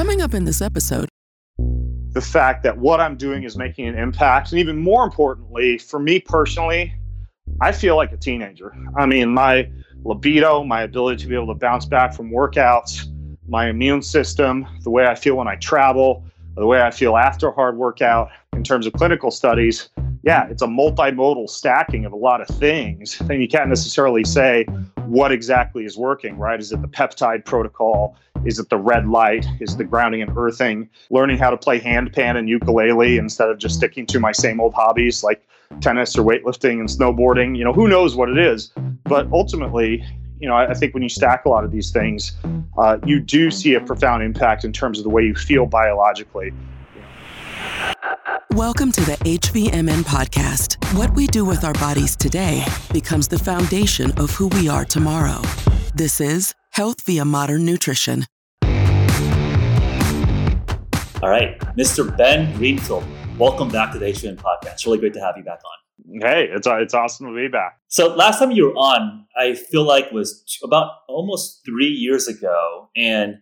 Coming up in this episode, the fact that what I'm doing is making an impact. And even more importantly, for me personally, I feel like a teenager. I mean, my libido, my ability to be able to bounce back from workouts, my immune system, the way I feel when I travel, the way I feel after a hard workout in terms of clinical studies, yeah, it's a multimodal stacking of a lot of things. And you can't necessarily say what exactly is working, right? Is it the peptide protocol? Is it the red light? Is the grounding and earthing? Learning how to play handpan and ukulele instead of just sticking to my same old hobbies like tennis or weightlifting and snowboarding. You know, who knows what it is? But ultimately, you know, I, I think when you stack a lot of these things, uh, you do see a profound impact in terms of the way you feel biologically. Welcome to the HVMN podcast. What we do with our bodies today becomes the foundation of who we are tomorrow. This is Health via Modern Nutrition. All right, Mr. Ben Greenfield, welcome back to the HVMN podcast. It's really great to have you back on. Hey, it's uh, it's awesome to be back. So last time you were on, I feel like was about almost three years ago, and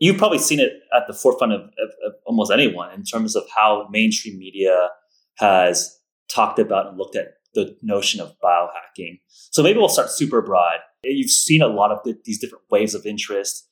you've probably seen it at the forefront of, of, of, almost anyone in terms of how mainstream media has talked about and looked at the notion of biohacking. So maybe we'll start super broad. You've seen a lot of the, these different waves of interest,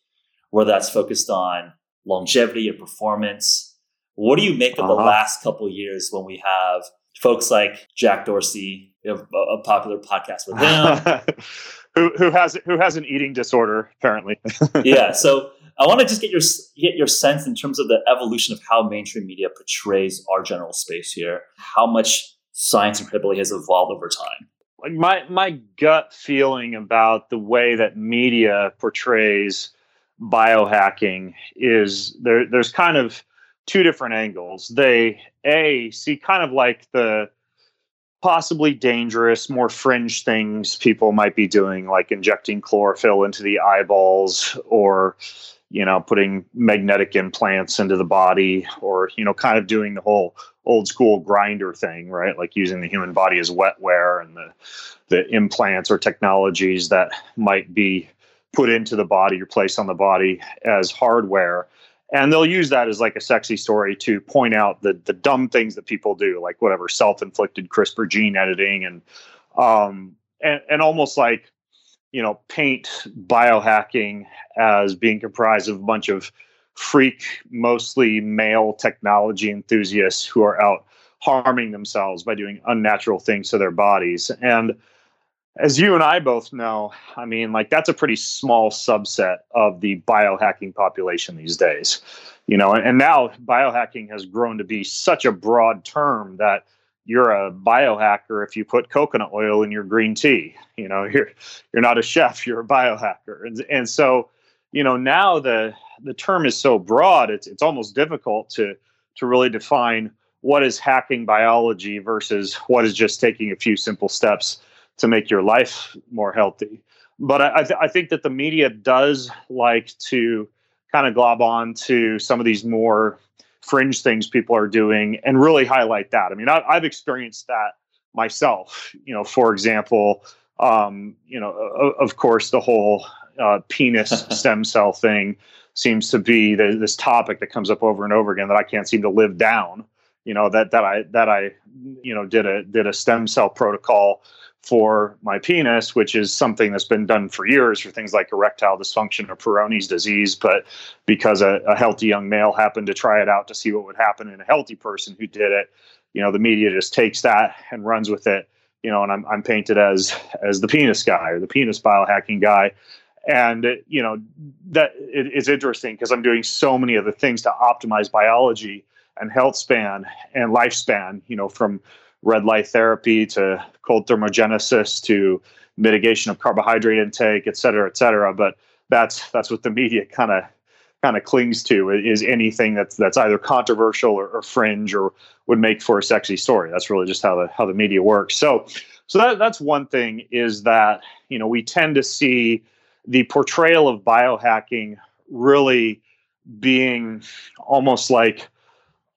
whether that's focused on longevity or performance. What do you make of uh-huh. the last couple years when we have folks like Jack Dorsey, a, a popular podcast with him, who who has who has an eating disorder apparently? yeah. So I want to just get your get your sense in terms of the evolution of how mainstream media portrays our general space here. How much science and credibility has evolved over time. Like my my gut feeling about the way that media portrays biohacking is there. There's kind of two different angles. They a see kind of like the possibly dangerous, more fringe things people might be doing, like injecting chlorophyll into the eyeballs or you know, putting magnetic implants into the body or, you know, kind of doing the whole old school grinder thing, right? Like using the human body as wetware and the, the implants or technologies that might be put into the body or placed on the body as hardware. And they'll use that as like a sexy story to point out the, the dumb things that people do, like whatever self-inflicted CRISPR gene editing and, um, and, and almost like you know, paint biohacking as being comprised of a bunch of freak, mostly male technology enthusiasts who are out harming themselves by doing unnatural things to their bodies. And as you and I both know, I mean, like that's a pretty small subset of the biohacking population these days. You know, and, now biohacking has grown to be such a broad term that you're a biohacker if you put coconut oil in your green tea. You know, you're you're not a chef, you're a biohacker. And and so, you know, now the the term is so broad, it's it's almost difficult to to really define what is hacking biology versus what is just taking a few simple steps to make your life more healthy. But I, th- I think that the media does like to kind of glob on to some of these more fringe things people are doing and really highlight that. I mean, I, have experienced that myself. You know, for example, um, you know, of course, the whole uh, penis stem cell thing seems to be the, this topic that comes up over and over again that I can't seem to live down. You know that that I that I you know did a did a stem cell protocol for my penis, which is something that's been done for years for things like erectile dysfunction or Peyronie's disease. But because a, a, healthy young male happened to try it out to see what would happen in a healthy person who did it, you know, the media just takes that and runs with it. You know, and I'm I'm painted as as the penis guy or the penis biohacking guy. And you know that it, it's interesting because I'm doing so many other things to optimize biology and health span and lifespan. You know, from red light therapy to cold thermogenesis to mitigation of carbohydrate intake, et cetera, et cetera. But that's that's what the media kind of kind of clings to is anything that's that's either controversial or, or, fringe or would make for a sexy story. That's really just how the how the media works. So so that that's one thing is that you know we tend to see the portrayal of biohacking really being almost like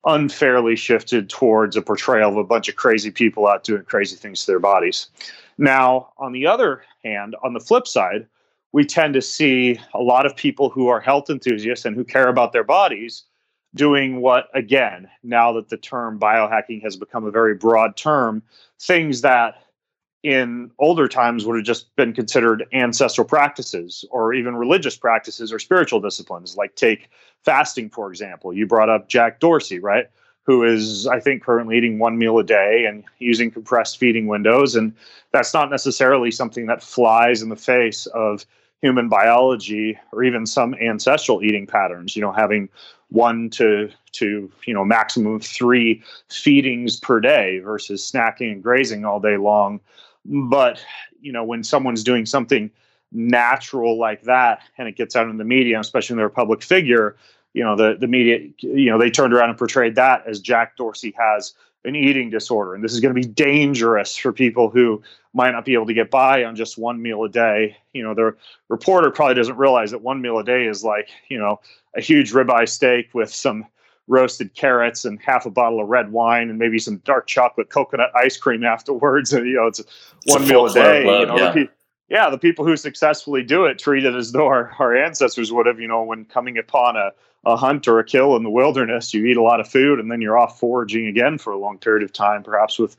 unfairly shifted towards a portrayal of a bunch of crazy people out doing crazy things to their bodies. Now, on the other hand, on the flip side, we tend to see a lot of people who are health enthusiasts and who care about their bodies doing what, again, now that the term biohacking has become a very broad term, things that in older times would have just been considered ancestral practices or even religious practices or spiritual disciplines, like take fasting, for example. You brought up Jack Dorsey, right? Who is, I think, currently eating one meal a day and using compressed feeding windows. And that's not necessarily something that flies in the face of human biology or even some ancestral eating patterns, you know, having one to to you know maximum three feedings per day versus snacking and grazing all day long but you know when someone's doing something natural like that and it gets out in the media especially when they're a public figure you know the the media you know they turned around and portrayed that as jack dorsey has an eating disorder. And this is going to be dangerous for people who might not be able to get by on just one meal a day. You know the reporter probably doesn't realize that one meal a day is like you know a huge ribeye steak with some roasted carrots and half a bottle of red wine and maybe some dark chocolate coconut ice cream afterwards. And you know, it's, it's one meal a day. you know, yeah. The pe- yeah, the people who successfully do it treat it as though our, our ancestors would have. You know, when coming upon a a hunt or a kill in the wilderness, you eat a lot of food and then you're off foraging again for a long period of time, perhaps with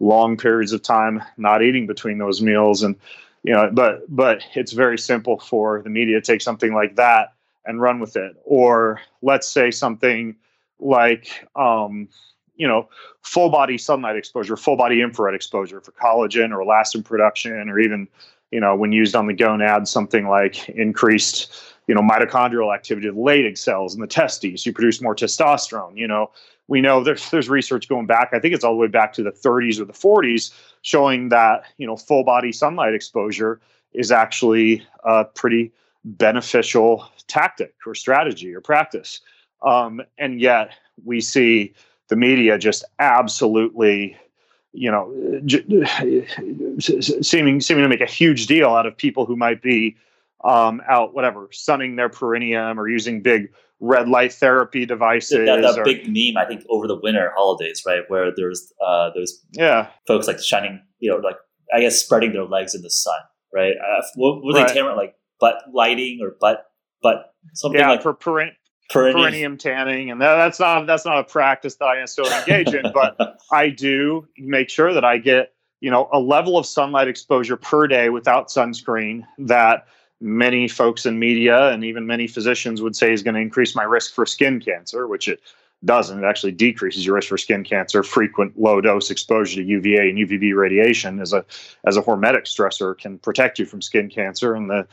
long periods of time not eating between those meals. And you know, but but it's very simple for the media to take something like that and run with it. Or let's say something like um, you know full body sunlight exposure, full body infrared exposure for collagen or elastin production, or even you know when used on the gonad, something like increased you know mitochondrial activity of the Leydig cells in the testes. You produce more testosterone. You know we know there's there's research going back. I think it's all the way back to the 30s or the 40s, showing that you know full body sunlight exposure is actually a pretty beneficial tactic or strategy or practice. Um, and yet we see the media just absolutely, you know, seeming seeming to make a huge deal out of people who might be um, out, whatever, sunning their perineum or using big red light therapy devices. That, that or, big meme, I think, over the winter holidays, right, where there's uh, there's yeah folks like shining, you know, like I guess spreading their legs in the sun, right? Uh, what were they right. like butt lighting or butt butt something yeah, like for peren- perineum tanning, and that, that's not that's not a practice that I necessarily engage in, but I do make sure that I get you know a level of sunlight exposure per day without sunscreen that many folks in media and even many physicians would say is going to increase my risk for skin cancer, which it doesn't. It actually decreases your risk for skin cancer. Frequent low dose exposure to UVA and UVB radiation as a as a hormetic stressor can protect you from skin cancer. And the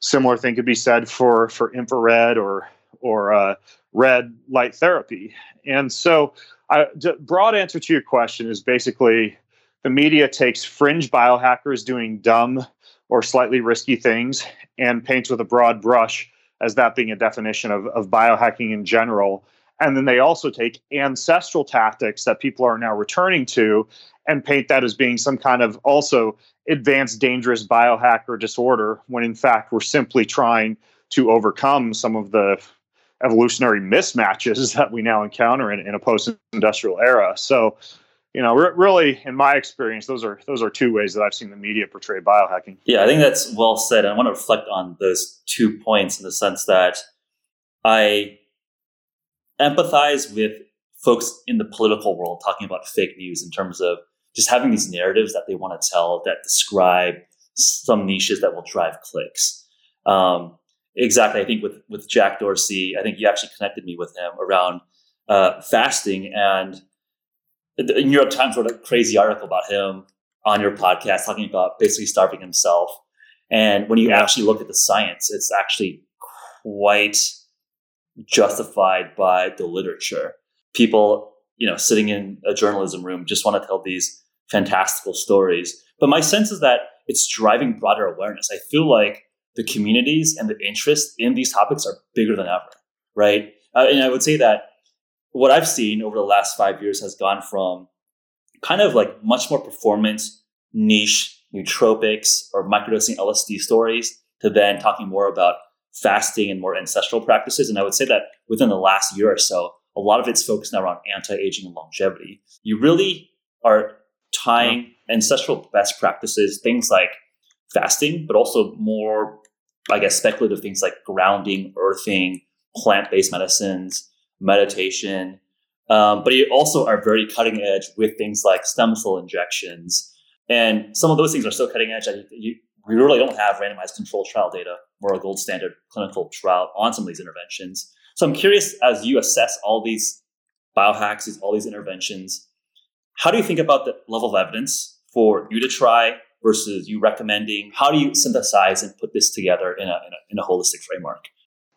similar thing could be said for for infrared or or uh, red light therapy. And so, I, the broad answer to your question is basically the media takes fringe biohackers doing dumb or slightly risky things and paints with a broad brush as that being a definition of, of biohacking in general. And then they also take ancestral tactics that people are now returning to and paint that as being some kind of also advanced dangerous biohacker disorder when in fact we're simply trying to overcome some of the evolutionary mismatches that we now encounter in, in a post-industrial era. So, you know, re- really, in my experience, those are those are two ways that I've seen the media portray biohacking. Yeah, I think that's well said. I want to reflect on those two points in the sense that I empathize with folks in the political world talking about fake news in terms of just having these narratives that they want to tell that describe some niches that will drive clicks. Um, exactly. I think with with Jack Dorsey, I think you actually connected me with him around uh, fasting, and the New York Times wrote a crazy article about him on your podcast, talking about basically starving himself. And when you actually look at the science, it's actually quite justified by the literature. People, you know, sitting in a journalism room just want to tell these fantastical stories. But my sense is that it's driving broader awareness. I feel like the communities and the interest in these topics are bigger than ever, right? Uh, and I would say that what I've seen over the last five years has gone from kind of like much more performance, niche, nootropics, or microdosing LSD stories to then talking more about fasting and more ancestral practices. And I would say that within the last year or so, a lot of it's focused now around anti-aging and longevity. You really are tying ancestral best practices, things like fasting, but also more I guess, speculative things like grounding, earthing, plant based medicines, meditation. Um, but you also are very cutting edge with things like stem cell injections. And some of those things are so cutting edge that you, we really don't have randomized controlled trial data or a gold standard clinical trial on some of these interventions. So I'm curious as you assess all these biohacks, all these interventions, how do you think about the level of evidence for you to try versus you recommending? How do you synthesize and put this together in a, in a, in a holistic framework?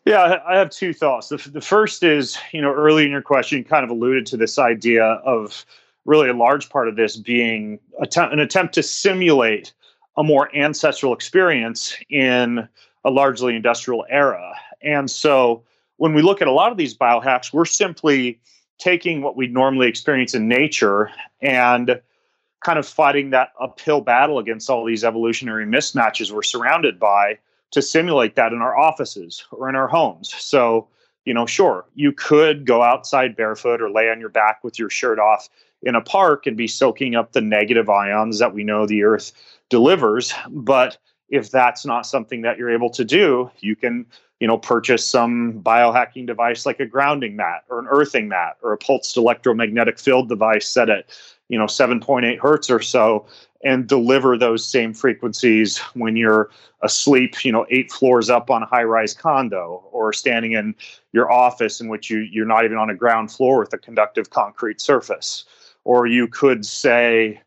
Yeah, I have two thoughts. The, the first is, you know, early in your question, you kind of alluded to this idea of really a large part of this being an attempt to simulate a more ancestral experience in a largely industrial era. And so when we look at a lot of these biohacks, we're simply taking what we normally experience in nature and kind of fighting that uphill battle against all these evolutionary mismatches we're surrounded by to simulate that in our offices or in our homes. So, you know, sure, you could go outside barefoot or lay on your back with your shirt off in a park and be soaking up the negative ions that we know the earth delivers. But if that's not something that you're able to do, you can, you know, purchase some biohacking device like a grounding mat or an earthing mat or a pulsed electromagnetic field device set at, you know, 7.8 hertz or so and deliver those same frequencies when you're asleep, you know, eight floors up on a high-rise condo or standing in your office in which you you're not even on a ground floor with a conductive concrete surface. Or you could say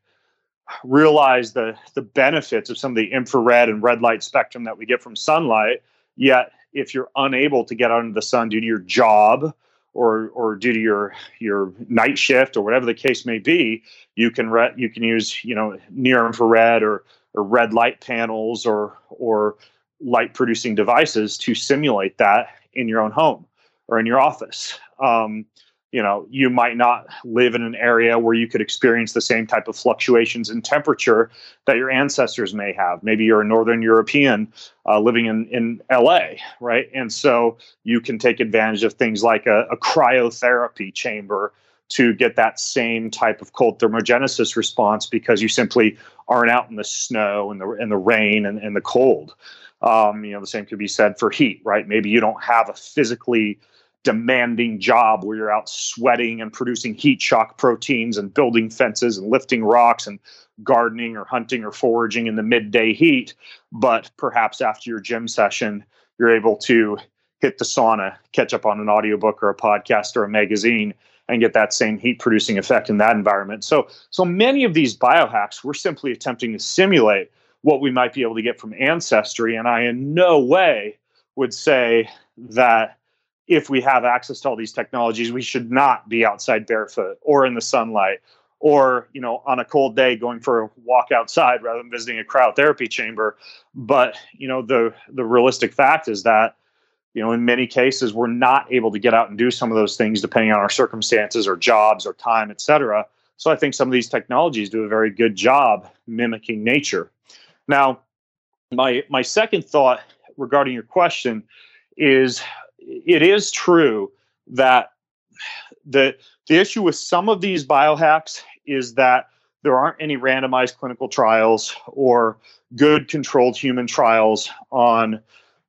realize the the benefits of some of the infrared and red light spectrum that we get from sunlight, yet if you're unable to get out into the sun due to your job or or due to your your night shift or whatever the case may be, you can re- you can use you know near infrared or or red light panels or or light producing devices to simulate that in your own home or in your office. Um, you know, you might not live in an area where you could experience the same type of fluctuations in temperature that your ancestors may have. Maybe you're a Northern European uh, living in, in LA, right? And so you can take advantage of things like a, a cryotherapy chamber to get that same type of cold thermogenesis response because you simply aren't out in the snow and the, and the rain and, and the cold. Um, you know, the same could be said for heat, right? Maybe you don't have a physically demanding job where you're out sweating and producing heat shock proteins and building fences and lifting rocks and gardening or hunting or foraging in the midday heat. But perhaps after your gym session, you're able to hit the sauna, catch up on an audiobook or a podcast or a magazine and get that same heat producing effect in that environment. So so many of these biohacks we're simply attempting to simulate what we might be able to get from ancestry and I in no way would say that if we have access to all these technologies, we should not be outside barefoot or in the sunlight or you know on a cold day going for a walk outside rather than visiting a cryotherapy chamber. But you know the the realistic fact is that you know in many cases we're not able to get out and do some of those things depending on our circumstances or jobs or time etc so i think some of these technologies do a very good job mimicking nature. Now my my second thought regarding your question is it is true that the the issue with some of these biohacks is that there aren't any randomized clinical trials or good controlled human trials on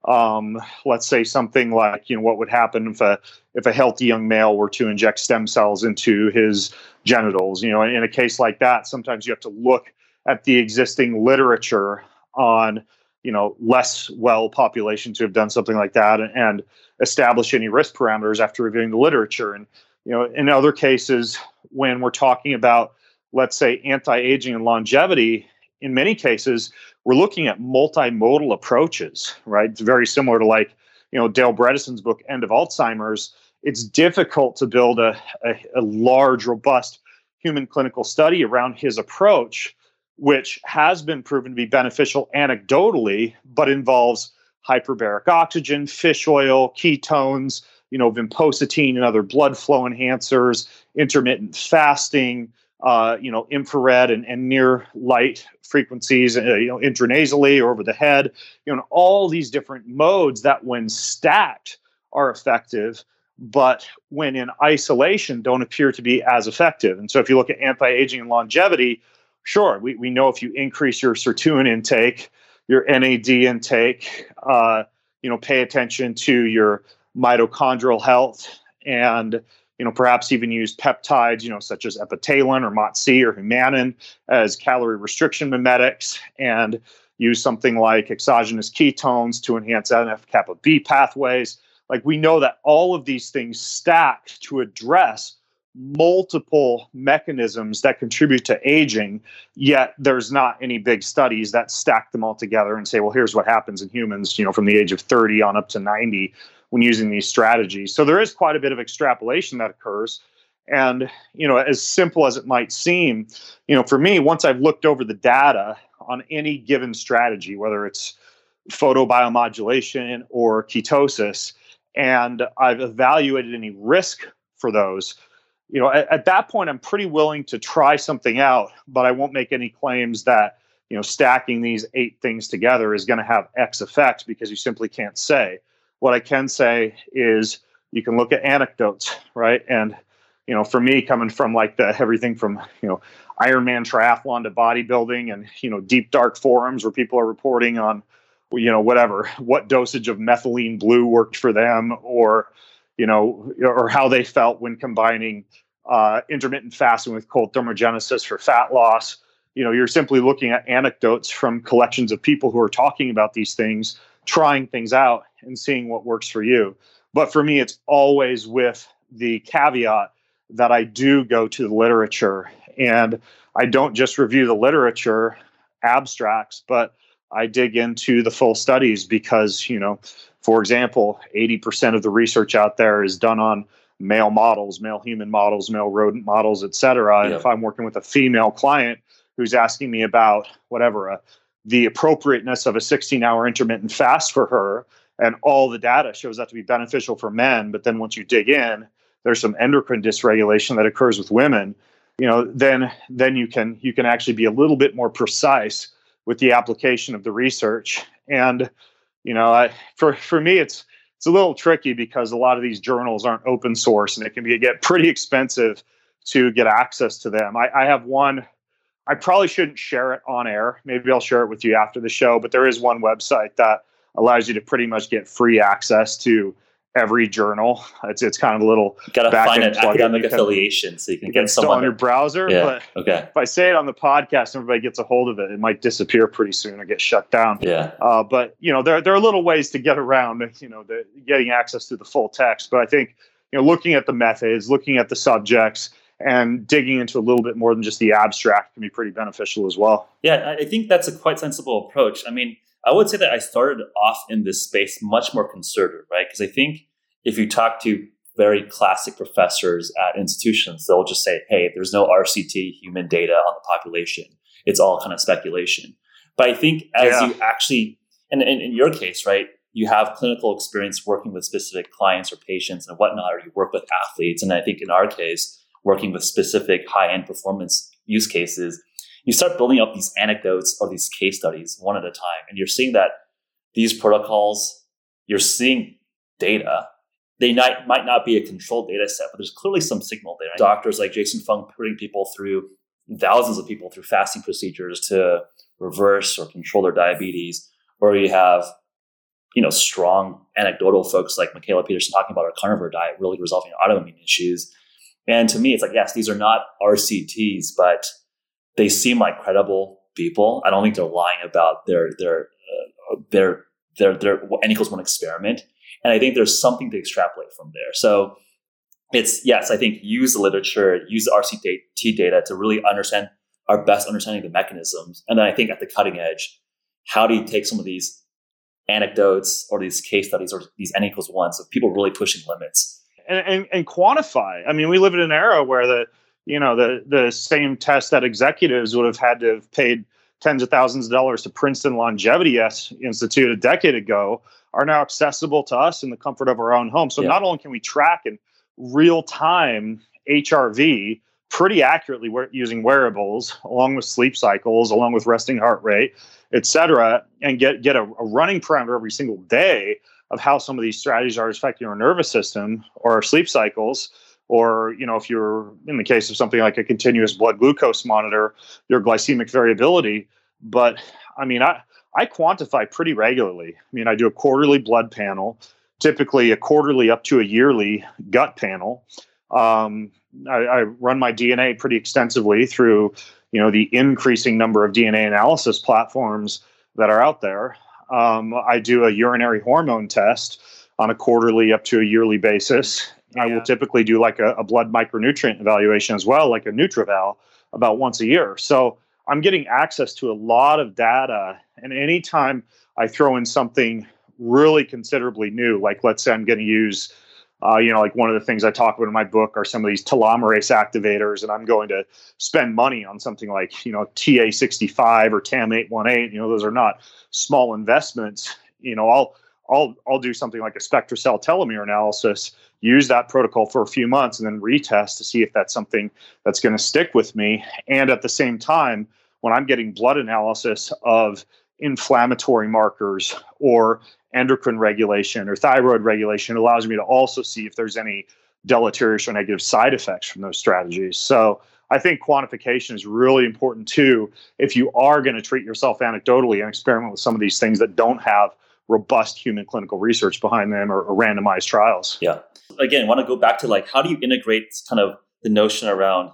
um, let's say something like you know what would happen if a if a healthy young male were to inject stem cells into his genitals. You know in a case like that sometimes you have to look at the existing literature on you know less well populations who have done something like that and, and establish any risk parameters after reviewing the literature. And you know in other cases when we're talking about let's say anti-aging and longevity in many cases we're looking at multimodal approaches right? It's very similar to like you know dale bredesen's book end of alzheimer's. It's difficult to build a, a, a large robust human clinical study around his approach which has been proven to be beneficial anecdotally, but involves hyperbaric oxygen, fish oil, ketones, you know, vinpocetine and other blood flow enhancers, intermittent fasting, uh, you know, infrared and, and near light frequencies, uh, you know, intranasally or over the head, you know, all these different modes that when stacked are effective, but when in isolation don't appear to be as effective. And so if you look at anti-aging and longevity, sure, we, we know if you increase your sirtuin intake, your NAD intake. Uh, you know, pay attention to your mitochondrial health and you know, perhaps even use peptides, you know, such as epitalon or MOTS-c or humanin as calorie restriction mimetics, and use something like exogenous ketones to enhance NF kappa B pathways. Like we know that all of these things stack to address multiple mechanisms that contribute to aging, yet there's not any big studies that stack them all together and say, well, here's what happens in humans, you know, from the age of 30 on up to 90 when using these strategies. So there is quite a bit of extrapolation that occurs. And, you know, as simple as it might seem, you know, for me, once I've looked over the data on any given strategy, whether it's photobiomodulation or ketosis, and I've evaluated any risk for those, you know, at, at that point, I'm pretty willing to try something out, but I won't make any claims that, you know, stacking these eight things together is going to have X effect because you simply can't say. What I can say is you can look at anecdotes, right? And you know, for me, coming from like the everything from you know Ironman triathlon to bodybuilding, and you know, deep dark forums where people are reporting on you know whatever what dosage of methylene blue worked for them, or you know, or how they felt when combining uh, intermittent fasting with cold thermogenesis for fat loss. You know, you're simply looking at anecdotes from collections of people who are talking about these things trying things out and seeing what works for you. But for me, it's always with the caveat that I do go to the literature and I don't just review the literature abstracts, but I dig into the full studies because, you know, for example, 80% of the research out there is done on male models, male human models, male rodent models, et cetera. And if I'm working with a female client who's asking me about whatever, a the appropriateness of a 16 hour intermittent fast for her and all the data shows that to be beneficial for men but then once you dig in there's some endocrine dysregulation that occurs with women you know then then you can you can actually be a little bit more precise with the application of the research and you know I, for for me it's it's a little tricky because a lot of these journals aren't open source and it can be get pretty expensive to get access to them i, I have one I probably shouldn't share it on air. Maybe I'll share it with you after the show. But there is one website that allows you to pretty much get free access to every journal. It's it's kind of a little got to find an academic affiliation so you can get someone on your browser. Yeah. But okay. If I say it on the podcast, and everybody gets a hold of it. It might disappear pretty soon or get shut down. Yeah. Uh, but you know there there are little ways to get around you know the getting access to the full text. But I think you know looking at the methods, looking at the subjects and digging into a little bit more than just the abstract can be pretty beneficial as well. Yeah, I think that's a quite sensible approach. I mean, I would say that I started off in this space much more conservative, right? Because I think if you talk to very classic professors at institutions, they'll just say, hey, there's no RCT human data on the population. It's all kind of speculation. But I think as yeah. you actually, and, and in your case, right, you have clinical experience working with specific clients or patients and whatnot, or you work with athletes. And I think in our case, working with specific high end performance use cases, you start building up these anecdotes or these case studies one at a time. And you're seeing that these protocols, you're seeing data. They might, might not be a controlled data set, but there's clearly some signal there. Doctors like Jason Fung putting people through thousands of people through fasting procedures to reverse or control their diabetes, or you have you know strong anecdotal folks like Mikhaila Peterson talking about our carnivore diet really resolving autoimmune issues. And to me, it's like, yes, these are not RCTs, but they seem like credible people. I don't think they're lying about their their uh, their their their n equals one experiment. And I think there's something to extrapolate from there. So it's yes, I think use the literature, use the RCT data to really understand our best understanding of the mechanisms. And then I think at the cutting edge, how do you take some of these anecdotes or these case studies or these n equals ones of people really pushing limits and, and, and quantify. I mean, we live in an era where the you know the the same test that executives would have had to have paid tens of thousands of dollars to Princeton Longevity Institute a decade ago are now accessible to us in the comfort of our own home. So yeah. not only can we track in real time HRV pretty accurately using wearables, along with sleep cycles, along with resting heart rate, et cetera, and get get a, a running parameter every single day of how some of these strategies are affecting our nervous system or our sleep cycles or you know if you're in the case of something like a continuous blood glucose monitor your glycemic variability but i mean i I quantify pretty regularly. I mean, I do a quarterly blood panel, typically a quarterly up to a yearly gut panel. Um, I, I run my DNA pretty extensively through, you know, the increasing number of DNA analysis platforms that are out there. Um, I do a urinary hormone test on a quarterly up to a yearly basis. Yeah. I will typically do like a, a, blood micronutrient evaluation as well, like a NutrEval, about once a year. So I'm getting access to a lot of data. And anytime I throw in something really considerably new, like let's say I'm going to use uh, you know, like one of the things I talk about in my book are some of these telomerase activators, and I'm going to spend money on something like, you know, TA65 or TAM818. You know, those are not small investments. You know, I'll I'll I'll do something like a SpectraCell telomere analysis, use that protocol for a few months, and then retest to see if that's something that's going to stick with me. And at the same time, when I'm getting blood analysis of inflammatory markers or endocrine regulation or thyroid regulation it allows me to also see if there's any deleterious or negative side effects from those strategies. So I think quantification is really important too if you are going to treat yourself anecdotally and experiment with some of these things that don't have robust human clinical research behind them or, or randomized trials. Yeah. Again, I want to go back to like how do you integrate kind of the notion around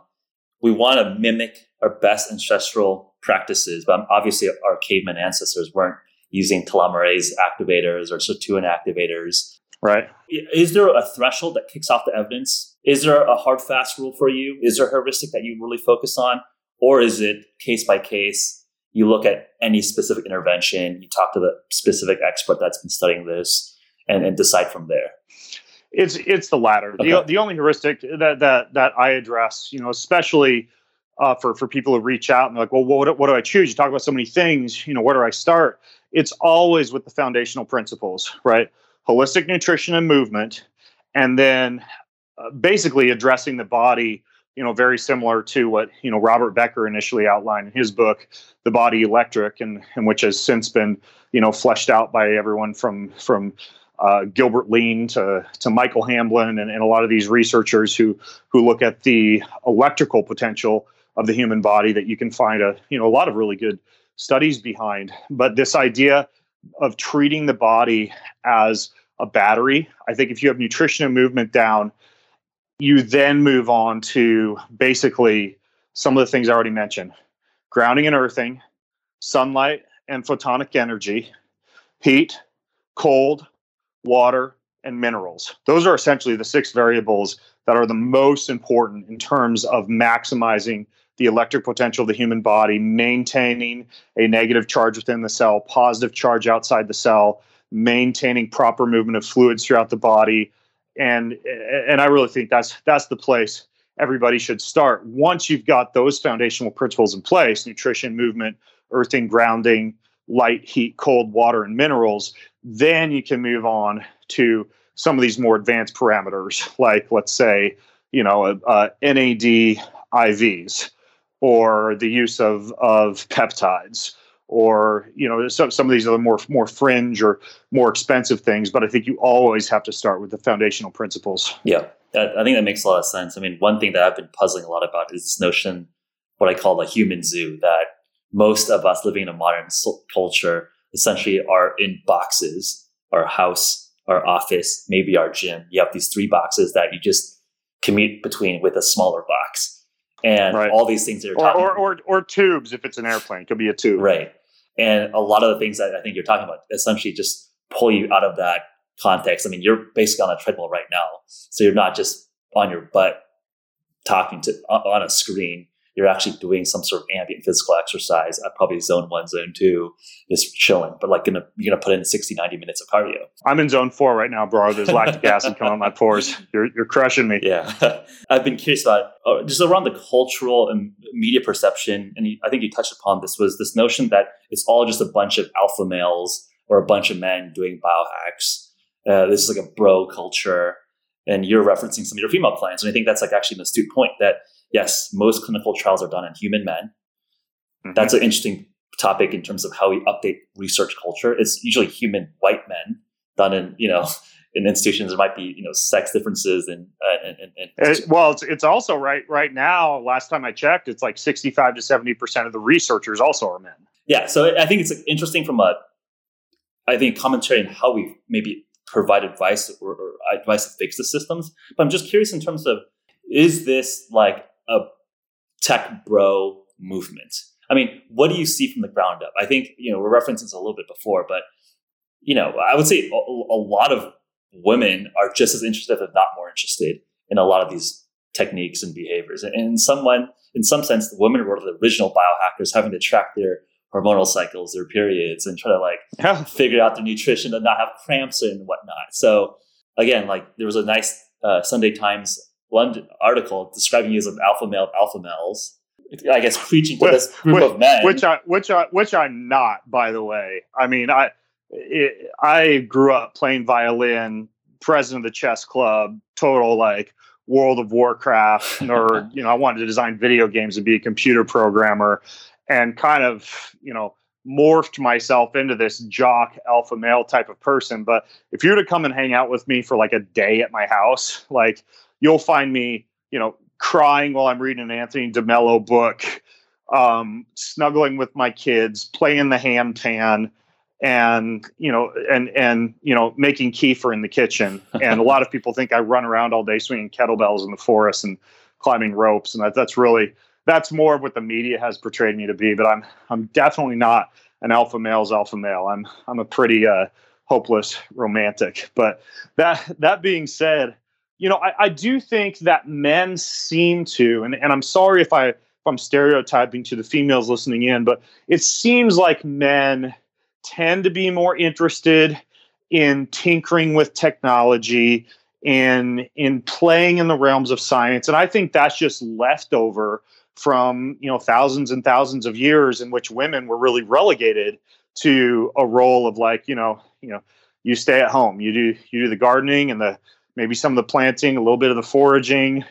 we want to mimic our best ancestral practices, but obviously our caveman ancestors weren't using telomerase activators or sirtuin activators. Right. Is there a threshold that kicks off the evidence? Is there a hard fast rule for you? Is there a heuristic that you really focus on? Or is it case by case? You look at any specific intervention, you talk to the specific expert that's been studying this, and, and decide from there. It's it's the latter. Okay. The, the only heuristic that that that I address, you know, especially uh, for for people who reach out and like, well, what what do I choose? You talk about so many things. You know, where do I start? it's always with the foundational principles, right? Holistic nutrition and movement, and then uh, basically addressing the body, you know, very similar to what, you know, Robert Becker initially outlined in his book, The Body Electric, and, and which has since been, you know, fleshed out by everyone from, from, uh, Gilbert Ling to to Michael Hamblin and, and a lot of these researchers who who look at the electrical potential of the human body that you can find a you know a lot of really good studies behind. But this idea of treating the body as a battery, I think if you have nutrition and movement down, you then move on to basically some of the things I already mentioned grounding and earthing, sunlight and photonic energy, heat, cold, water, and minerals. Those are essentially the six variables that are the most important in terms of maximizing the electric potential of the human body, maintaining a negative charge within the cell, positive charge outside the cell, maintaining proper movement of fluids throughout the body. And and I really think that's that's the place everybody should start. Once you've got those foundational principles in place, nutrition, movement, earthing, grounding, light, heat, cold, water, and minerals, then you can move on to some of these more advanced parameters, like let's say, you know, uh, uh NAD IVs or the use of of peptides or you know some, some of these other more more fringe or more expensive things but i think you always have to start with the foundational principles. Yeah i think that makes a lot of sense. I mean one thing that i've been puzzling a lot about is this notion what i call the human zoo that most of us living in a modern culture essentially are in boxes our house our office maybe our gym. You have these three boxes that you just commute between with a smaller box and right. all these things that you're or, talking or, or, or tubes if it's an airplane. It could be a tube. Right. And a lot of the things that i think you're talking about essentially just pull you out of that context. I mean you're basically on a treadmill right now. So you're not just on your butt talking to on a screen you're actually doing some sort of ambient physical exercise at probably zone one, zone two, just chilling. But like gonna you're gonna put in 60, 90 minutes of cardio. I'm in zone four right now, bro. There's lactic acid coming out my pores. You're you're crushing me. Yeah. I've been curious about uh, just around the cultural and media perception, and I think you touched upon this was this notion that it's all just a bunch of alpha males or a bunch of men doing biohacks. Uh, this is like a bro culture and you're referencing some of your female clients. And I think that's like actually an astute point that yes, most clinical trials are done in human men. Mm-hmm. That's an interesting topic in terms of how we update research culture. It's usually human white men done in, you know, in institutions there might be you know sex differences and, uh, and, and, and well it's, it's also right right now last time i checked it's like 65 to 70 percent of the researchers also are men Yeah, so I think it's interesting from a, I think commentary on how we maybe provide advice or, or advice to fix the systems. But I'm just curious in terms of is this like a tech bro movement? I mean, what do you see from the ground up? I think you know we're referencing this a little bit before, but you know, I would say a, a lot of women are just as interested, if not more interested, in a lot of these techniques and behaviors. And in someone, in some sense, the women were the original biohackers, having to track their hormonal cycles, their periods, and try to like yeah. figure out their nutrition and not have cramps and whatnot. So again, like there was a nice uh, Sunday Times London article describing you as an alpha male of alpha males. I guess preaching to which, this group which, of men, which I, which I, which I'm not, by the way. I mean, I, it, I grew up playing violin, president of the chess club, total like World of Warcraft, or you know, I wanted to design video games and be a computer programmer, and kind of you know morphed myself into this jock alpha male type of person. But if you were to come and hang out with me for like a day at my house, like you'll find me, you know, crying while I'm reading an Anthony DeMello book, um, snuggling with my kids, playing the hand pan, and you know, and and you know, making kefir in the kitchen. And a lot of people think I run around all day swinging kettlebells in the forest and climbing ropes, and that, that's really that's more of what the media has portrayed me to be. But I'm I'm definitely not an alpha male's alpha male. I'm I'm a pretty uh, hopeless romantic. But that that being said, you know, I, I do think that men seem to, and, and I'm sorry if I if I'm stereotyping to the females listening in, but it seems like men tend to be more interested in tinkering with technology in in playing in the realms of science. And i think that's just leftover from you know thousands and thousands of years in which women were really relegated to a role of like you know you know you stay at home you do you do the gardening and the maybe some of the planting a little bit of the foraging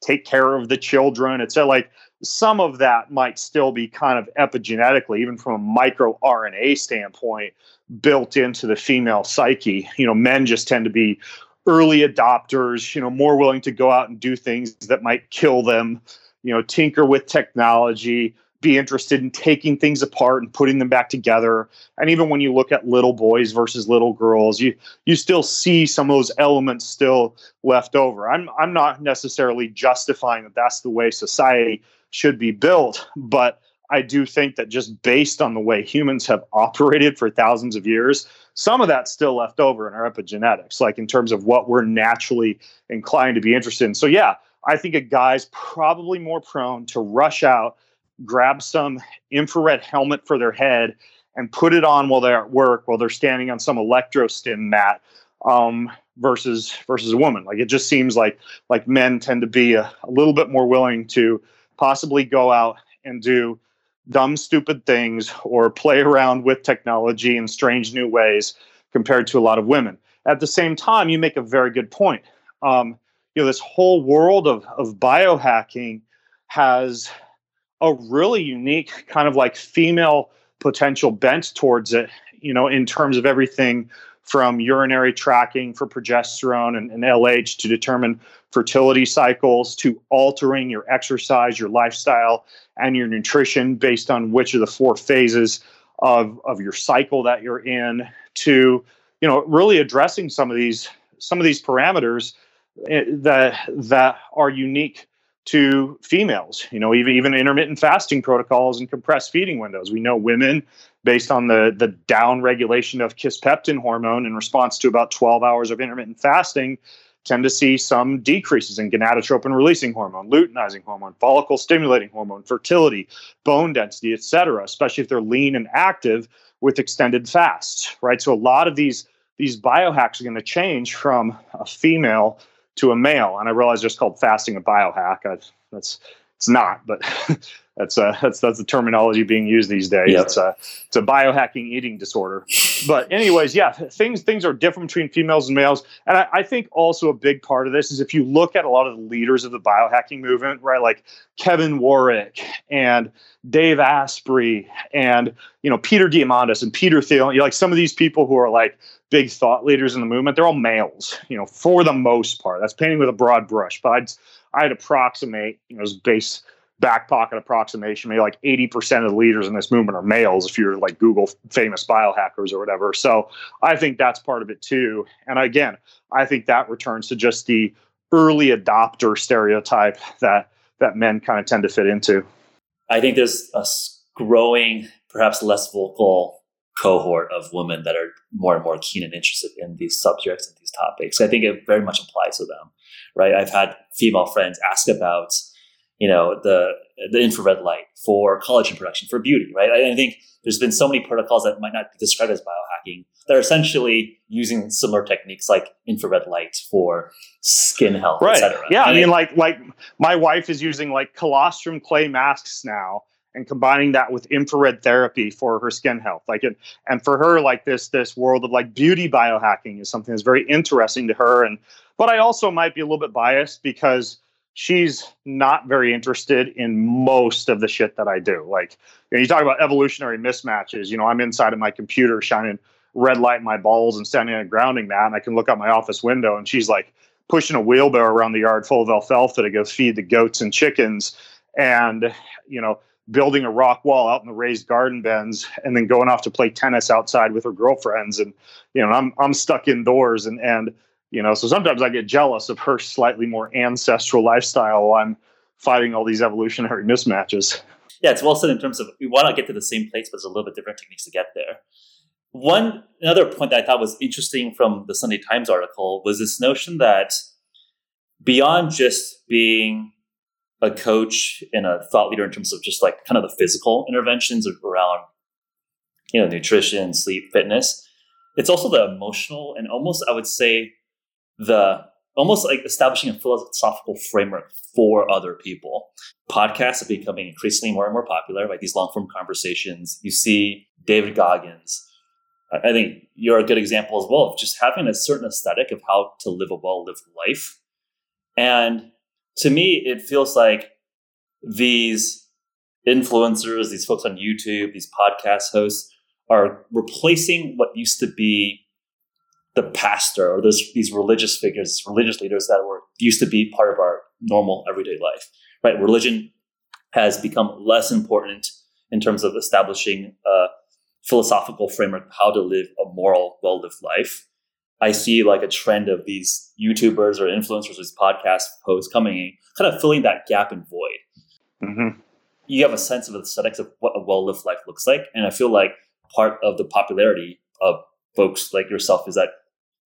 take care of the children. It's like some of that might still be kind of epigenetically even from a micro rna standpoint built into the female psyche. You know men just tend to be early adopters you know more willing to go out and do things that might kill them you know tinker with technology be interested in taking things apart and putting them back together. And even when you look at little boys versus little girls you you still see some of those elements still left over. I'm i'm not necessarily justifying that that's the way society should be built but i do think that just based on the way humans have operated for thousands of years some of that's still left over in our epigenetics like in terms of what we're naturally inclined to be interested in. So yeah I think a guy's probably more prone to rush out, grab some infrared helmet for their head, and put it on while they're at work, while they're standing on some electrostim mat, um, versus versus a woman. Like it just seems like like men tend to be a, a little bit more willing to possibly go out and do dumb, stupid things or play around with technology in strange new ways compared to a lot of women. At the same time, you make a very good point. Um, you know this whole world of of biohacking has a really unique kind of like female potential bent towards it you know in terms of everything from urinary tracking for progesterone and, and lh to determine fertility cycles to altering your exercise your lifestyle and your nutrition based on which of the four phases of, of your cycle that you're in to you know really addressing some of these some of these parameters Eh, that that are unique to females. You know, even even intermittent fasting protocols and compressed feeding windows. We know women, based on the the down regulation of kisspeptin hormone in response to about 12 hours of intermittent fasting, tend to see some decreases in gonadotropin releasing hormone, luteinizing hormone, follicle stimulating hormone, fertility, bone density, etc. Especially if they're lean and active with extended fasts, right? So a lot of these these biohacks are going to change from a female to a male. And I realize just called fasting a biohack. I, that's it's not, but that's uh, that's that's the terminology being used these days. It's a it's a biohacking eating disorder. But anyways, yeah, things things are different between females and males, and I, I, think also a big part of this is if you look at a lot of the leaders of the biohacking movement, right, like Kevin Warwick and Dave Asprey and you know Peter Diamandis and Peter Thiel, you know, like some of these people who are like big thought leaders in the movement, they're all males, you know, for the most part. That's painting with a broad brush, but I'd I'd approximate, you know, as base back pocket approximation. Maybe like 80% of the leaders in this movement are males if you're like Google famous biohackers or whatever. So I think that's part of it too. And again, I think that returns to just the early adopter stereotype that that men kind of tend to fit into. I think there's a growing, perhaps less vocal cohort of women that are more and more keen and interested in these subjects and these topics. I think it very much applies to them, right? I've had female friends ask about you know the the infrared light for collagen production for beauty right I, I, think there's been so many protocols that might not be described as biohacking that are essentially using similar techniques like infrared light for skin health right etc yeah i mean like like my wife is using like colostrum clay masks now and combining that with infrared therapy for her skin health like it and for her like this this world of like beauty biohacking is something that's very interesting to her and but i also might be a little bit biased because she's not very interested in most of the shit that I do. Like, you, know, you talk about evolutionary mismatches. You know, I'm inside of my computer shining red light in my balls and standing on a grounding mat, and I can look out my office window, and she's like pushing a wheelbarrow around the yard full of alfalfa to go feed the goats and chickens, and you know, building a rock wall out in the raised garden beds, and then going off to play tennis outside with her girlfriends, and you know, I'm I'm stuck indoors, and and you know so sometimes i get jealous of her slightly more ancestral lifestyle while i'm fighting all these evolutionary mismatches. Yeah it's well said in terms of we want to get to the same place but there's a little bit different techniques to get there. One another point that i thought was interesting from the sunday times article was this notion that beyond just being a coach and a thought leader in terms of just like kind of the physical interventions around you know nutrition sleep fitness it's also the emotional and almost i would say the almost like establishing a philosophical framework for other people. Podcasts are becoming increasingly more and more popular, like these long form conversations. You see David Goggins. I think you're a good example as well of just having a certain aesthetic of how to live a well lived life. And to me, it feels like these influencers, these folks on YouTube, these podcast hosts are replacing what used to be the pastor or those these religious figures, religious leaders that were used to be part of our normal everyday life. Right? Religion has become less important in terms of establishing a philosophical framework how to live a moral, well-lived life. I see like a trend of these YouTubers or influencers, these podcast posts coming in, kind of filling that gap and void. Mm-hmm. You have a sense of the aesthetics of what a well-lived life looks like, and I feel like part of the popularity of folks like yourself is that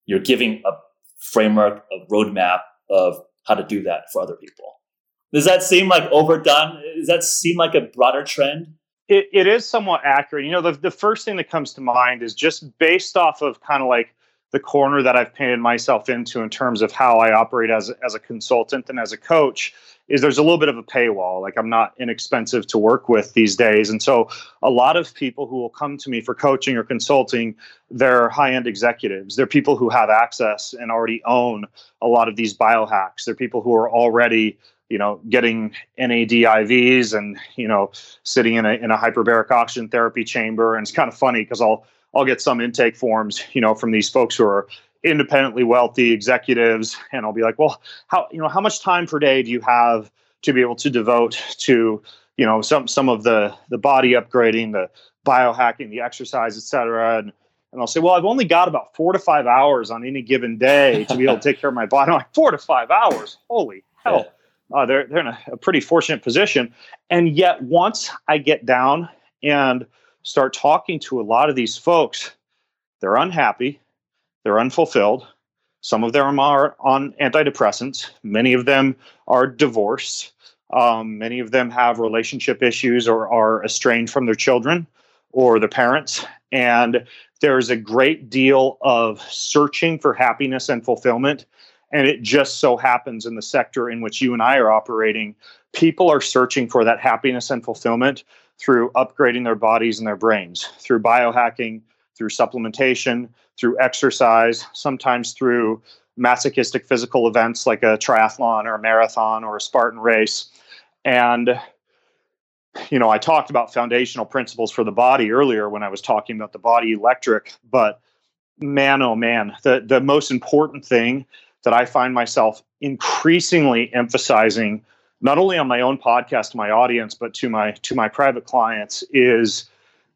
you're giving a framework, a roadmap of how to do that for other people. Does that seem like overdone? Does that seem like a broader trend? It, it is somewhat accurate. You know, the, the first thing that comes to mind is just based off of kind of like the corner that I've painted myself into in terms of how I operate as, as a consultant and as a coach is there's a little bit of a paywall. Like I'm not inexpensive to work with these days. And so a lot of people who will come to me for coaching or consulting, they're high end executives. They're people who have access and already own a lot of these biohacks. They're people who are already you know, getting NAD IVs and you know, sitting in a in a hyperbaric oxygen therapy chamber. And it's kind of funny because I'll I'll get some intake forms, you know, from these folks who are independently wealthy executives and I'll be like, "Well, how you know, how much time per day do you have to be able to devote to, you know, some some of the the body upgrading, the biohacking, the exercise, et cetera?" And and I'll say, well, I've only got about four to five hours on any given day to be able to take care of my body. I'm like, four to five hours? Holy hell. Uh, they're, they're in a, a pretty fortunate position. And yet, once I get down and start talking to a lot of these folks, they're unhappy, they're unfulfilled. Some of them are on antidepressants. Many of them are divorced. Um, many of them have relationship issues or are estranged from their children or their parents. And there's a great deal of searching for happiness and fulfillment. And it just so happens in the sector in which you and I are operating, people are searching for that happiness and fulfillment through upgrading their bodies and their brains, through biohacking, through supplementation, through exercise, sometimes through masochistic physical events like a triathlon or a marathon or a Spartan race. And, you know, I talked about foundational principles for the body earlier when I was talking about the body electric, but man, oh man, the, the most important thing that I find myself increasingly emphasizing not only on my own podcast to my audience, but to my to my private clients, is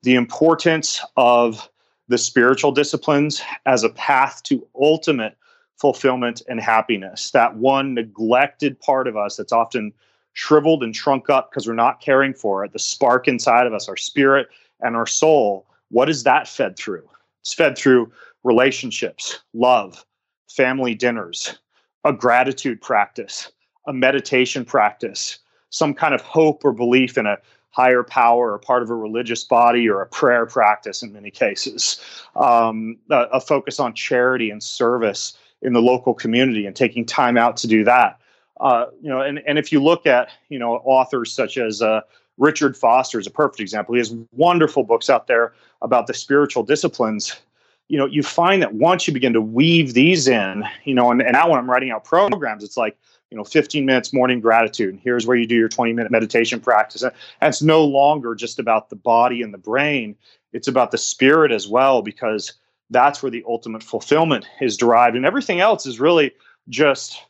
the importance of the spiritual disciplines as a path to ultimate fulfillment and happiness. That one neglected part of us that's often shriveled and shrunk up because we're not caring for it, the spark inside of us, our spirit and our soul. What is that fed through? It's fed through relationships, love, family dinners, a gratitude practice, a meditation practice, some kind of hope or belief in a higher power or part of a religious body or a prayer practice in many cases, um, a, a, focus on charity and service in the local community and taking time out to do that. Uh, you know, and, and if you look at, you know, authors such as uh, Richard Foster is a perfect example. He has wonderful books out there about the spiritual disciplines. You know, you find that once you begin to weave these in, you know, and, and now when I'm writing out programs, it's like, you know 15 minutes morning gratitude. And here's where you do your 20 minute meditation practice. And it's no longer just about the body and the brain. It's about the spirit as well because that's where the ultimate fulfillment is derived. And everything else is really just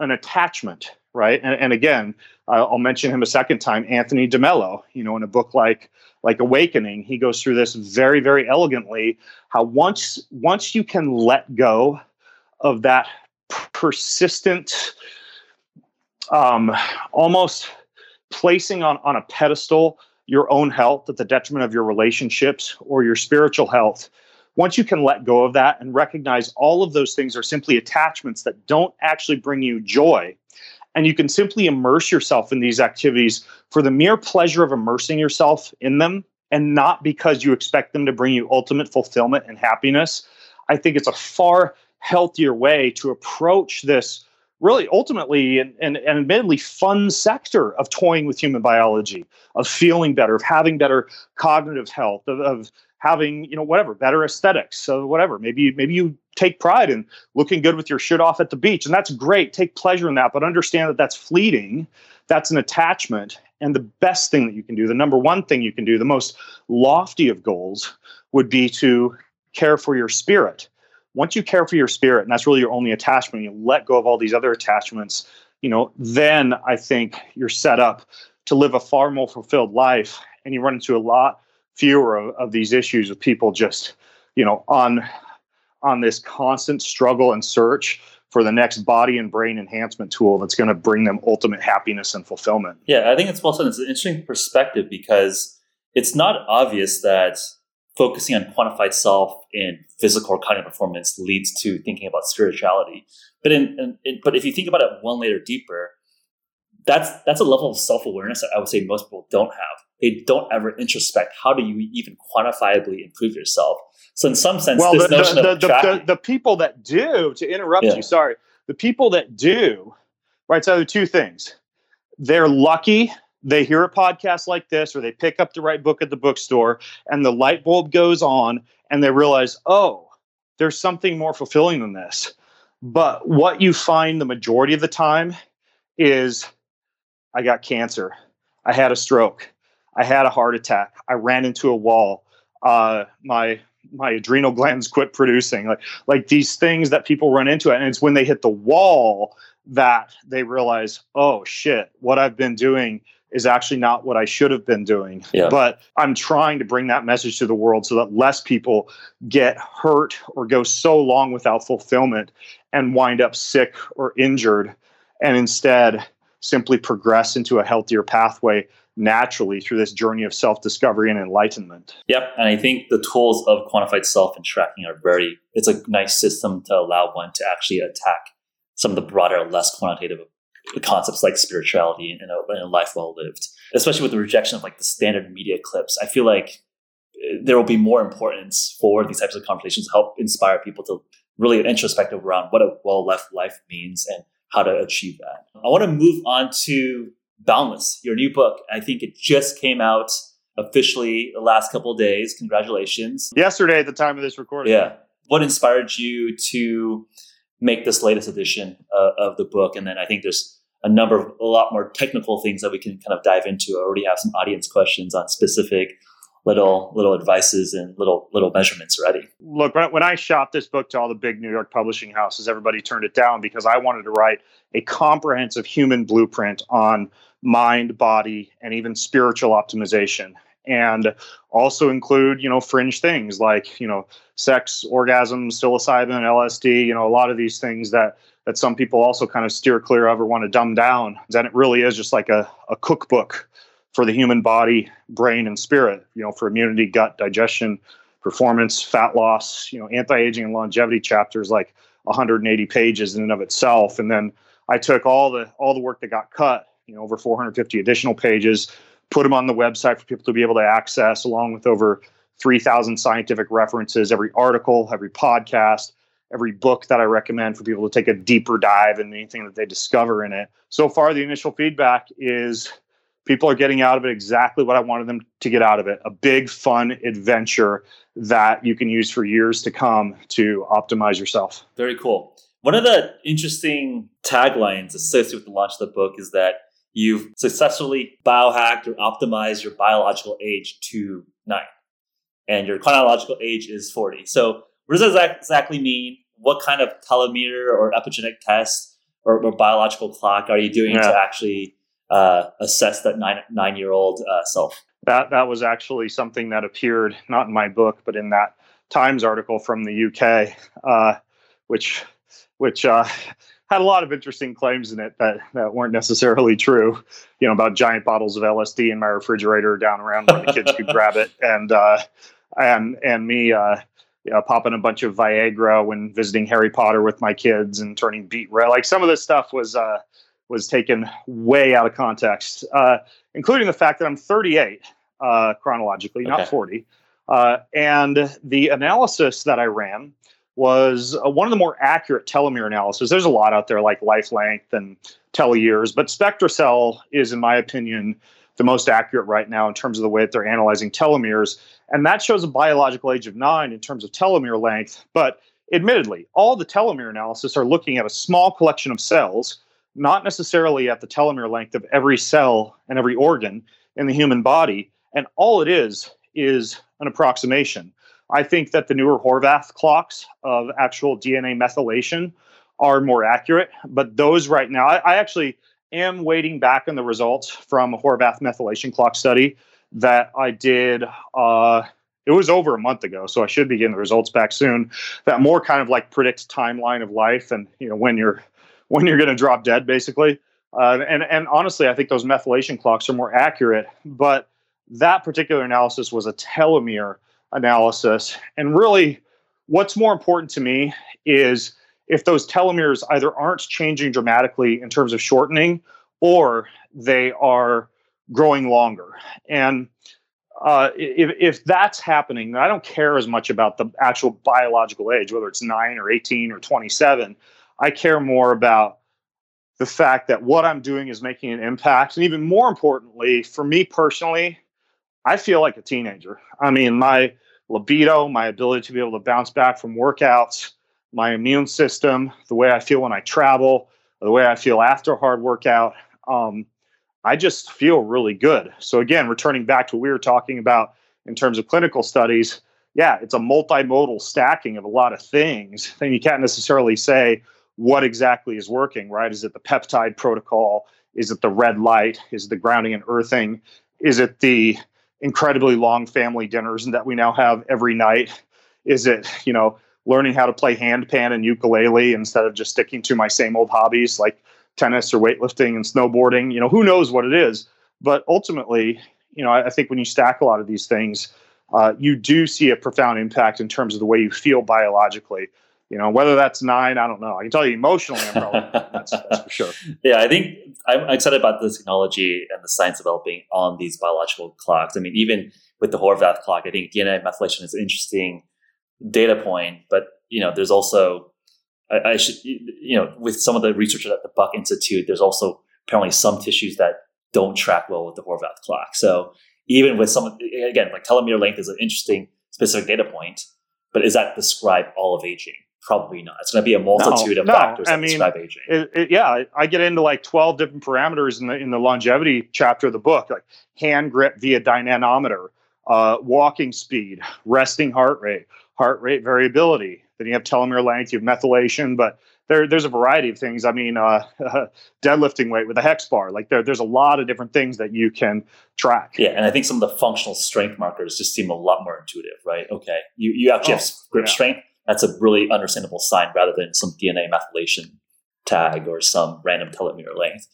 an attachment right? And, and again i'll mention him a second time anthony demello you know in a book like like awakening. He goes through this very very elegantly how once once you can let go of that persistent um, almost placing on, on a pedestal your own health at the detriment of your relationships or your spiritual health. Once you can let go of that and recognize all of those things are simply attachments that don't actually bring you joy, and you can simply immerse yourself in these activities for the mere pleasure of immersing yourself in them and not because you expect them to bring you ultimate fulfillment and happiness, I think it's a far healthier way to approach this really ultimately an, an, an, admittedly fun sector of toying with human biology, of feeling better, of having better cognitive health, of, of having you know whatever better aesthetics, so whatever. Maybe maybe you take pride in looking good with your shit off at the beach, and that's great. Take pleasure in that, but understand that that's fleeting. That's an attachment, and the best thing that you can do, the number one thing you can do, the most lofty of goals, would be to care for your spirit once you care for your spirit and that's really your only attachment you let go of all these other attachments you know then i think you're set up to live a far more fulfilled life and you run into a lot fewer of, of these issues of people just you know on on this constant struggle and search for the next body and brain enhancement tool that's going to bring them ultimate happiness and fulfillment. Yeah i think it's well said it's an interesting perspective because it's not obvious that focusing on quantified self in physical or cognitive performance leads to thinking about spirituality. But in, in, in, but if you think about it one layer deeper, that's that's a level of self awareness that I would say most people don't have. They don't ever introspect. How do you even quantifiably improve yourself? So in some sense, well, the, the, the, the, the, people that do, to interrupt yeah. you, sorry, the people that do, right? So there are two things. They're lucky they hear a podcast like this or they pick up the right book at the bookstore and the light bulb goes on and they realize, oh, there's something more fulfilling than this. But what you find the majority of the time is I got cancer. I had a stroke. I had a heart attack. I ran into a wall. Uh, my my adrenal glands quit producing. Like like these things that people run into, it, and it's when they hit the wall that they realize, oh shit, what I've been doing is actually not what I should have been doing. Yeah. But I'm trying to bring that message to the world so that less people get hurt or go so long without fulfillment and wind up sick or injured and instead simply progress into a healthier pathway naturally through this journey of self-discovery and enlightenment. Yep, and I think the tools of quantified self and tracking are very it's a nice system to allow one to actually attack some of the broader less quantitative concepts like spirituality and a, and a life well lived, especially with the rejection of like the standard media clips. I feel like eh, there will be more importance for these types of conversations to help inspire people to really introspective around what a well left life means and how to achieve that. I want to move on to Boundless, your new book. I think it just came out officially the last couple of days. Congratulations. Yesterday at the time of this recording. Yeah. What inspired you to make this latest edition uh, of the book? And then I think there's a number of a lot more technical things that we can kind of dive into. I already have some audience questions on specific little little advices and little little measurements ready. Look, when I shot this book to all the big New York publishing houses, everybody turned it down because I wanted to write a comprehensive human blueprint on mind, body, and even spiritual optimization. And also include, you know, fringe things like, you know, sex, orgasm, psilocybin, LSD, you know, a lot of these things that that some people also kind of steer clear of or want to dumb down. Then it really is just like a, a cookbook for the human body, brain, and spirit, you know, for immunity, gut, digestion, performance, fat loss, you know, anti-aging and longevity chapters like 180 pages in and of itself. And then I took all the all the work that got cut, you know, over 450 additional pages, put them on the website for people to be able to access, along with over 3,000 scientific references, every article, every podcast, every book that I recommend for people to take a deeper dive in anything that they discover in it. So far, the initial feedback is people are getting out of it exactly what I wanted them to get out of it a big, fun adventure that you can use for years to come to optimize yourself. Very cool. One of the interesting taglines associated with the launch of the book is that you've successfully biohacked or optimized your biological age to nine, and your chronological age is 40. So, what does that exactly mean? What kind of telomere or epigenetic test or, or biological clock are you doing yeah. to actually uh, assess that nine nine year old uh, self. That that was actually something that appeared not in my book, but in that Times article from the UK, uh, which which uh, had a lot of interesting claims in it that, that weren't necessarily true. You know about giant bottles of LSD in my refrigerator down around where the kids could grab it, and uh, and and me. Uh, you know, popping a bunch of Viagra when visiting Harry Potter with my kids and turning beet red. Like some of this stuff was uh, was taken way out of context, uh, including the fact that I'm 38 uh, chronologically, okay. not 40. Uh, and the analysis that I ran was uh, one of the more accurate telomere analysis. There's a lot out there like life length and TeloYears, but SpectraCell is, in my opinion, the most accurate right now in terms of the way that they're analyzing telomeres. And that shows a biological age of nine in terms of telomere length. But admittedly, all the telomere analysis are looking at a small collection of cells not necessarily at the telomere length of every cell and every organ in the human body. And all it is is an approximation. I think that the newer Horvath clocks of actual DNA methylation are more accurate, but those right now, I, I actually am waiting back on the results from a Horvath methylation clock study that I did. Uh, it was over a month ago, so I should be getting the results back soon. That more kind of like predicts timeline of life and you know when you're when you're going to drop dead, basically. Uh, and and honestly, I think those methylation clocks are more accurate. But that particular analysis was a telomere analysis, and really, what's more important to me is if those telomeres either aren't changing dramatically in terms of shortening, or they are growing longer. And uh, if, if that's happening, I don't care as much about the actual biological age, whether it's nine or 18 or 27. I care more about the fact that what I'm doing is making an impact. And even more importantly, for me personally, I feel like a teenager. I mean, my libido, my ability to be able to bounce back from workouts, my immune system, the way I feel when I travel, the way I feel after a hard workout, um, I just feel really good. So, again, returning back to what we were talking about in terms of clinical studies, yeah, it's a multimodal stacking of a lot of things. Then you can't necessarily say, what exactly is working, right? Is it the peptide protocol? Is it the red light? Is it the grounding and earthing? Is it the incredibly long family dinners that we now have every night? Is it, you know, learning how to play handpan and ukulele instead of just sticking to my same old hobbies like tennis or weightlifting and snowboarding? You know, who knows what it is? But ultimately, you know, I, I think when you stack a lot of these things, uh, you do see a profound impact in terms of the way you feel biologically. You know, whether that's nine, I don't know. I can tell you emotionally, I'm probably that's, that's for sure. Yeah, I think I'm excited about the technology and the science developing on these biological clocks. I mean, even with the Horvath clock, I think DNA methylation is interesting data point. But you know, there's also I, I should you know with some of the researchers at the Buck Institute, there's also apparently some tissues that don't track well with the Horvath clock. So even with some again, like telomere length is an interesting specific data point, but is that describe all of aging? Probably not. It's going to be a multitude no, of no, factors that mean, describe aging. It, it, yeah, I get into like twelve different parameters in the in the longevity chapter of the book, like hand grip via dynamometer, uh, walking speed, resting heart rate, heart rate variability. Then you have telomere length, you have methylation, but there, there's a variety of things. I mean, uh, deadlifting weight with a hex bar, like there, there's a lot of different things that you can track. Yeah, and I think some of the functional strength markers just seem a lot more intuitive, right? Okay, you you actually oh, have grip yeah. strength. That's a really understandable sign rather than some DNA methylation tag or some random telomere length.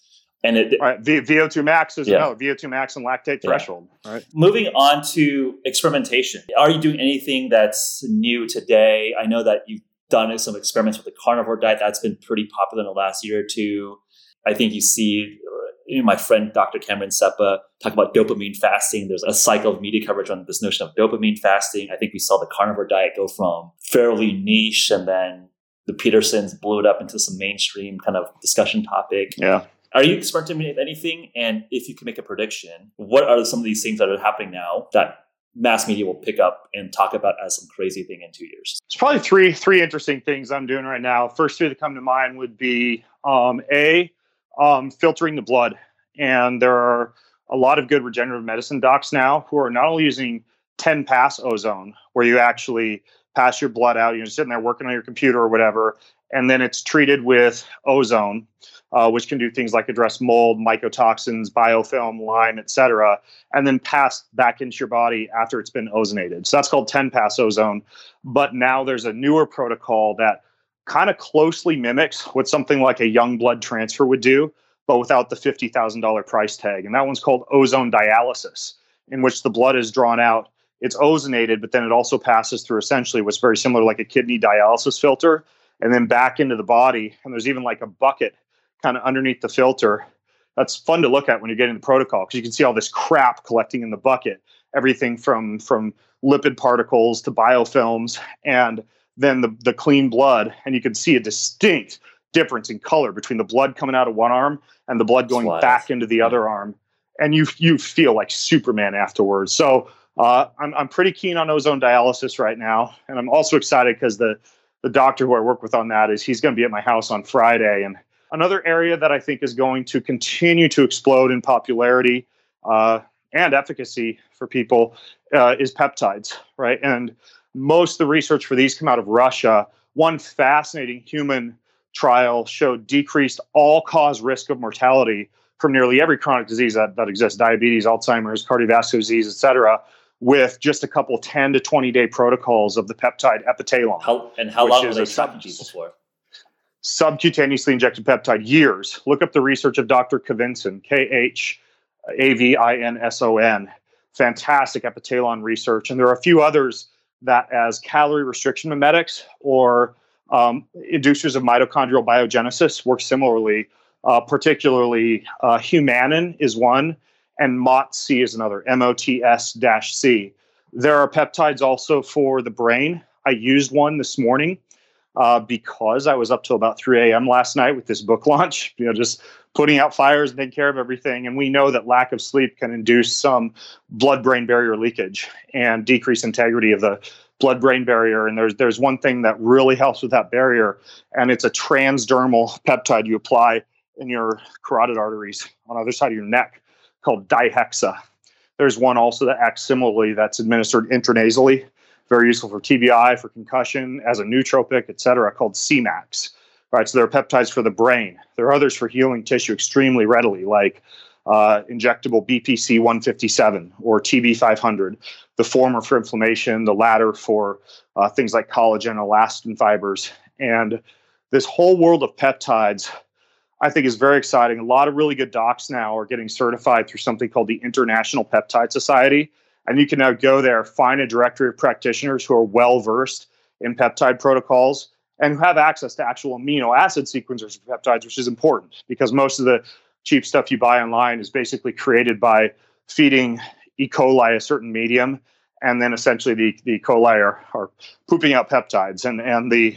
And it, right. v, VO2 max is yeah. no VO2 max and lactate threshold. Right. Moving on to experimentation. Are you doing anything that's new today? I know that you've done some experiments with the carnivore diet. That's been pretty popular in the last year or two. I think you see you know, my friend Dr. Cameron Sepah talk about dopamine fasting. There's a cycle of media coverage on this notion of dopamine fasting. I think we saw the carnivore diet go from fairly niche and then the Petersons blew it up into some mainstream kind of discussion topic. Yeah. Are you experimenting with anything? And if you can make a prediction, what are some of these things that are happening now that mass media will pick up and talk about as some crazy thing in two years? It's probably three three interesting things I'm doing right now. First three that come to mind would be um, a um, filtering the blood, and there are a lot of good regenerative medicine docs now who are not only using 10 pass ozone, where you actually pass your blood out, you're sitting there working on your computer or whatever, and then it's treated with ozone uh, which can do things like address mold, mycotoxins, biofilm, Lyme, etc., and then pass back into your body after it's been ozonated. So that's called 10 pass ozone. But now there's a newer protocol that kind of closely mimics what something like a young blood transfer would do, but without the $50,000 price tag. And that one's called ozone dialysis, in which the blood is drawn out. It's ozonated, but then it also passes through essentially what's very similar like a kidney dialysis filter and then back into the body. And there's even like a bucket kind of underneath the filter. That's fun to look at when you're getting the protocol because you can see all this crap collecting in the bucket, everything from from lipid particles to biofilms, and then the the clean blood, and you can see a distinct difference in color between the blood coming out of one arm and the blood going back into the other arm, and you you feel like Superman afterwards. So uh, I'm I'm pretty keen on ozone dialysis right now, and I'm also excited because the the doctor who I work with on that is he's going to be at my house on Friday, and Another area that I think is going to continue to explode in popularity uh, and efficacy for people uh, is peptides, right? And most of the research for these come out of Russia. One fascinating human trial showed decreased all cause risk of mortality from nearly every chronic disease that, that exists diabetes, Alzheimer's, cardiovascular disease, et cetera, with just a couple 10 to 20 day protocols of the peptide epitalon. How, and how long were they people for? subcutaneously injected peptide years. Look up the research of Dr. Khavinson, K H A V I N S O N. Fantastic epitalon research. And there are a few others that, as calorie restriction mimetics or um, inducers of mitochondrial biogenesis, work similarly. Uh, particularly, uh, Humanin is one, and MOTS-c is another, M O T S C. There are peptides also for the brain. I used one this morning uh, because I was up till about 3 a.m. last night with this book launch, you know, just putting out fires and taking care of everything. And we know that lack of sleep can induce some blood brain barrier leakage and decrease integrity of the blood brain barrier. And there's there's one thing that really helps with that barrier, and it's a transdermal peptide you apply in your carotid arteries on the other side of your neck called dihexa. There's one also that acts similarly that's administered intranasally very useful for TBI, for concussion, as a nootropic, et cetera, called Semax. Right, so there are peptides for the brain. There are others for healing tissue extremely readily, like uh, injectable BPC 157 or TB 500. The former for inflammation, the latter for uh, things like collagen, elastin fibers. And this whole world of peptides, I think, is very exciting. A lot of really good docs now are getting certified through something called the International Peptide Society, and you can now go there, find a directory of practitioners who are well versed in peptide protocols and who have access to actual amino acid sequencers for peptides, which is important because most of the cheap stuff you buy online is basically created by feeding E. coli a certain medium, and then essentially the, the E. coli are, are pooping out peptides. And, and the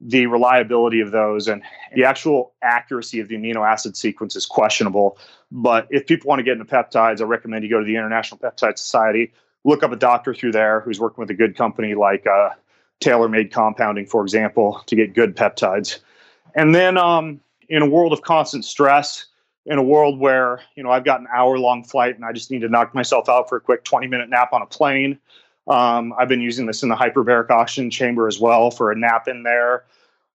the reliability of those and the actual accuracy of the amino acid sequence is questionable. But if people want to get into peptides, I recommend you go to the International Peptide Society, look up a doctor through there who's working with a good company like uh, Tailor Made Compounding, for example, to get good peptides. And then um, in a world of constant stress, in a world where you know I've got an hour long flight and I just need to knock myself out for a quick 20 minute nap on a plane. Um, I've been using this in the hyperbaric oxygen chamber as well for a nap in there.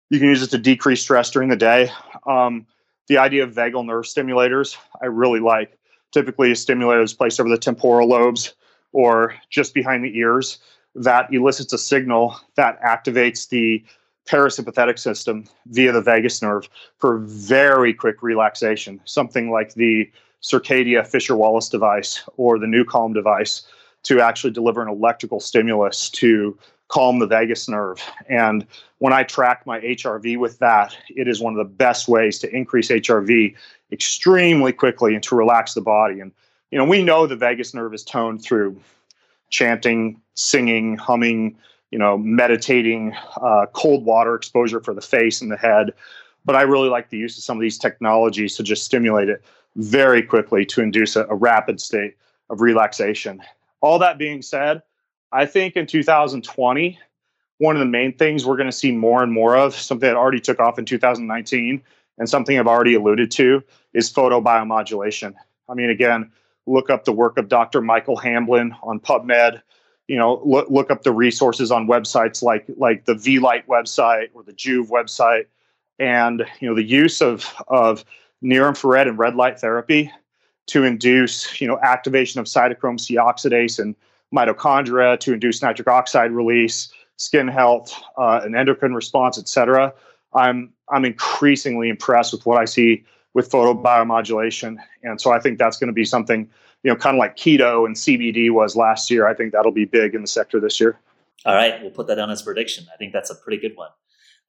You can use it to decrease stress during the day. Um, the idea of vagal nerve stimulators, I really like. Typically, a stimulator is placed over the temporal lobes or just behind the ears that elicits a signal that activates the parasympathetic system via the vagus nerve for very quick relaxation, something like the Circadia Fisher Wallace device or the NuCalm device to actually deliver an electrical stimulus to calm the vagus nerve. And when I track my HRV with that, it is one of the best ways to increase HRV extremely quickly and to relax the body. And you know, we know the vagus nerve is toned through chanting, singing, humming, you know, meditating, uh, cold water exposure for the face and the head. But I really like the use of some of these technologies to just stimulate it very quickly to induce a, a rapid state of relaxation. All that being said, I think in 2020, one of the main things we're going to see more and more of, something that already took off in 2019, and something I've already alluded to, is photobiomodulation. I mean, again, look up the work of Dr. Michael Hamblin on PubMed. You know, look, look up the resources on websites like like the Vielight website or the Joovv website, and you know the use of of near infrared and red light therapy to induce you know activation of cytochrome C oxidase and mitochondria to induce nitric oxide release, skin health, uh, an endocrine response, etc. I'm I'm increasingly impressed with what I see with photobiomodulation. And so I think that's going to be something, you know, kind of like keto and CBD was last year. I think that'll be big in the sector this year. All right, we'll put that down as prediction. I think that's a pretty good one.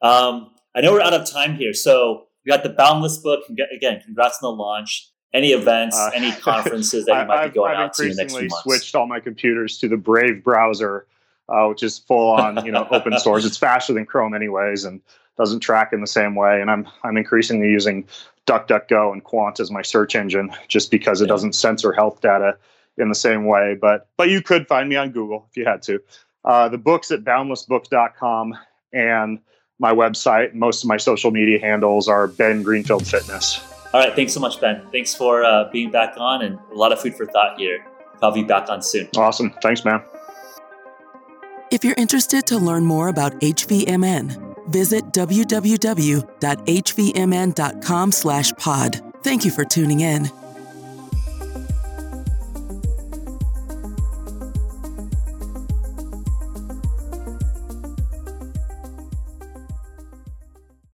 Um, I know we're out of time here, so we got the Boundless book. Again, congrats on the launch. Any events, uh, any conferences that you might I've, be going I've out to in the next few months? switched all my computers to the Brave browser, uh, which is full on, you know, open source. It's faster than Chrome, anyways, and doesn't track in the same way. And I'm I'm increasingly using DuckDuckGo and Qwant as my search engine just because it doesn't censor health data in the same way. But but you could find me on Google if you had to. Uh, the book's at boundlessbook.com and my website. Most of my social media handles are Ben Greenfield Fitness. All right. Thanks so much, Ben. Thanks for uh, being back on and a lot of food for thought here. I'll be back on soon. Awesome. Thanks, man. If you're interested to learn more about HVMN, visit www.hvmn.com slash pod. Thank you for tuning in.